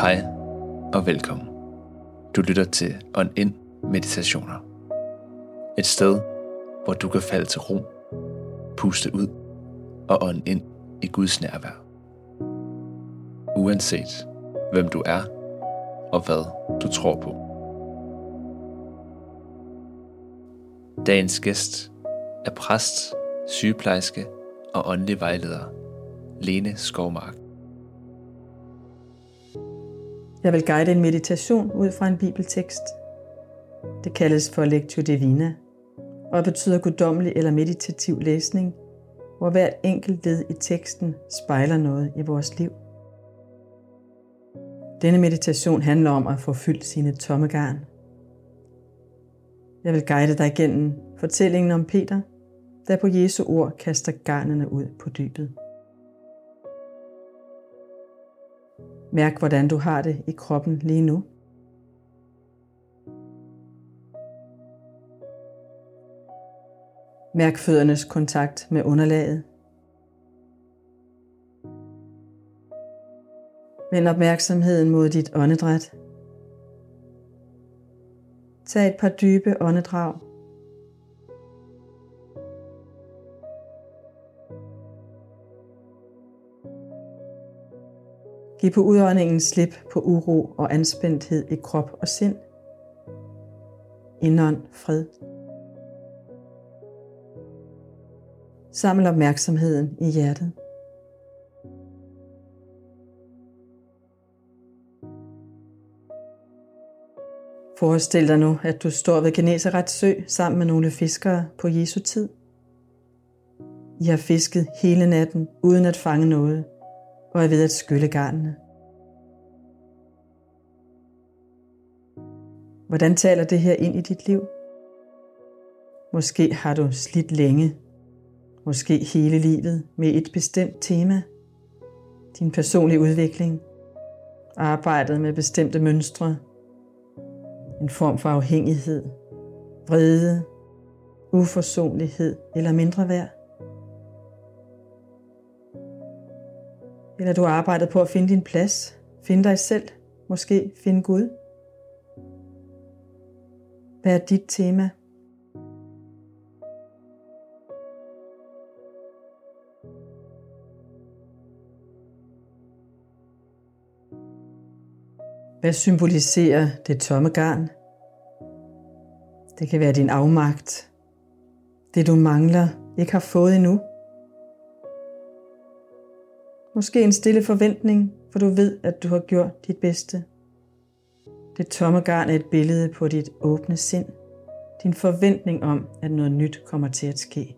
Hej og velkommen. Du lytter til On In Meditationer. Et sted, hvor du kan falde til ro, puste ud og ånde ind i Guds nærvær. Uanset hvem du er og hvad du tror på. Dagens gæst er præst, sygeplejerske og åndelig vejleder Lene Skovmark. Jeg vil guide en meditation ud fra en bibeltekst. Det kaldes for Lectio Divina og betyder guddommelig eller meditativ læsning, hvor hvert enkelt led i teksten spejler noget i vores liv. Denne meditation handler om at få fyldt sine tomme garn. Jeg vil guide dig igennem fortællingen om Peter, der på Jesu ord kaster garnene ud på dybet. Mærk, hvordan du har det i kroppen lige nu. Mærk føddernes kontakt med underlaget. Vend opmærksomheden mod dit åndedræt. Tag et par dybe åndedrag. Giv på udåndingen slip på uro og anspændthed i krop og sind. Indånd fred. Saml opmærksomheden i hjertet. Forestil dig nu, at du står ved Geneserets sø sammen med nogle fiskere på Jesu tid. I har fisket hele natten uden at fange noget – og er ved at skylle garnene. Hvordan taler det her ind i dit liv? Måske har du slidt længe, måske hele livet med et bestemt tema. Din personlige udvikling, arbejdet med bestemte mønstre, en form for afhængighed, vrede, uforsonlighed eller mindre værd. Eller du har arbejdet på at finde din plads, finde dig selv, måske finde Gud. Hvad er dit tema? Hvad symboliserer det tomme garn? Det kan være din afmagt, det du mangler, ikke har fået endnu. Måske en stille forventning, for du ved, at du har gjort dit bedste. Det tomme garn er et billede på dit åbne sind. Din forventning om, at noget nyt kommer til at ske.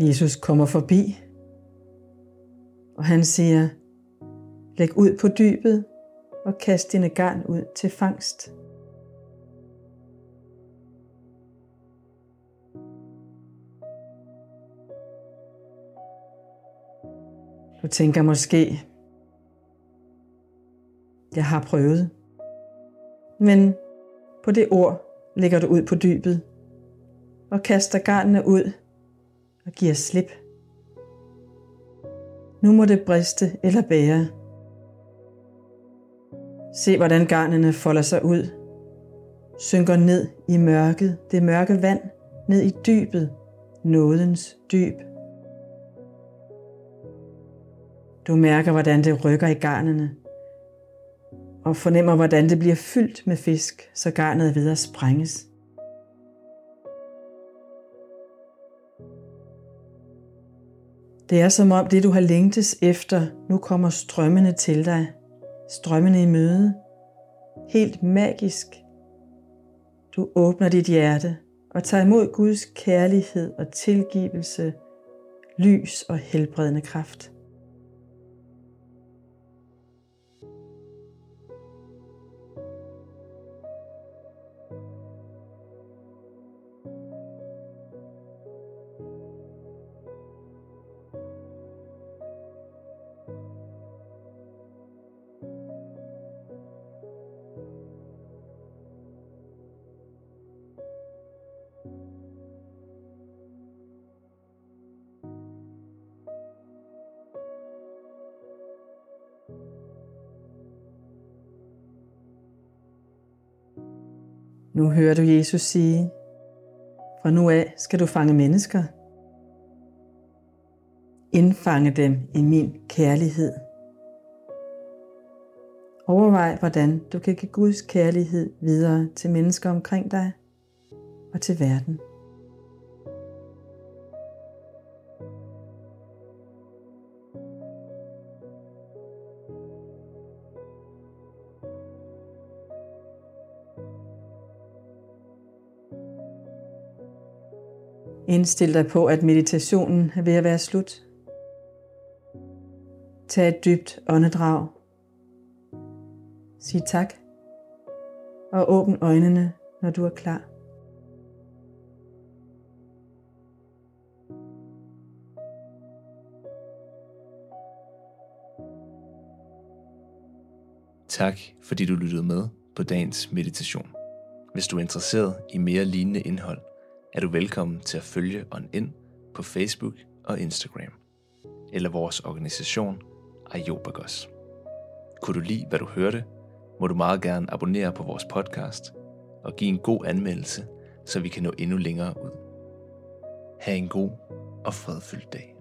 Jesus kommer forbi, og han siger, Læg ud på dybet og kast dine garn ud til fangst. Du tænker måske, jeg har prøvet. Men på det ord lægger du ud på dybet og kaster garnene ud og giver slip. Nu må det briste eller bære. Se, hvordan garnene folder sig ud, synker ned i mørket, det mørke vand, ned i dybet, nådens dyb. Du mærker, hvordan det rykker i garnene, og fornemmer, hvordan det bliver fyldt med fisk, så garnet er ved at sprænges. Det er som om det, du har længtes efter, nu kommer strømmende til dig – strømmende i møde. Helt magisk. Du åbner dit hjerte og tager imod Guds kærlighed og tilgivelse, lys og helbredende kraft. Nu hører du Jesus sige, fra nu af skal du fange mennesker. Indfange dem i min kærlighed. Overvej, hvordan du kan give Guds kærlighed videre til mennesker omkring dig og til verden. Indstil dig på, at meditationen er ved at være slut. Tag et dybt åndedrag. Sig tak. Og åbn øjnene, når du er klar. Tak fordi du lyttede med på dagens meditation. Hvis du er interesseret i mere lignende indhold, er du velkommen til at følge On ind på Facebook og Instagram, eller vores organisation Ajobagos. Kunne du lide, hvad du hørte, må du meget gerne abonnere på vores podcast og give en god anmeldelse, så vi kan nå endnu længere ud. Ha' en god og fredfyldt dag.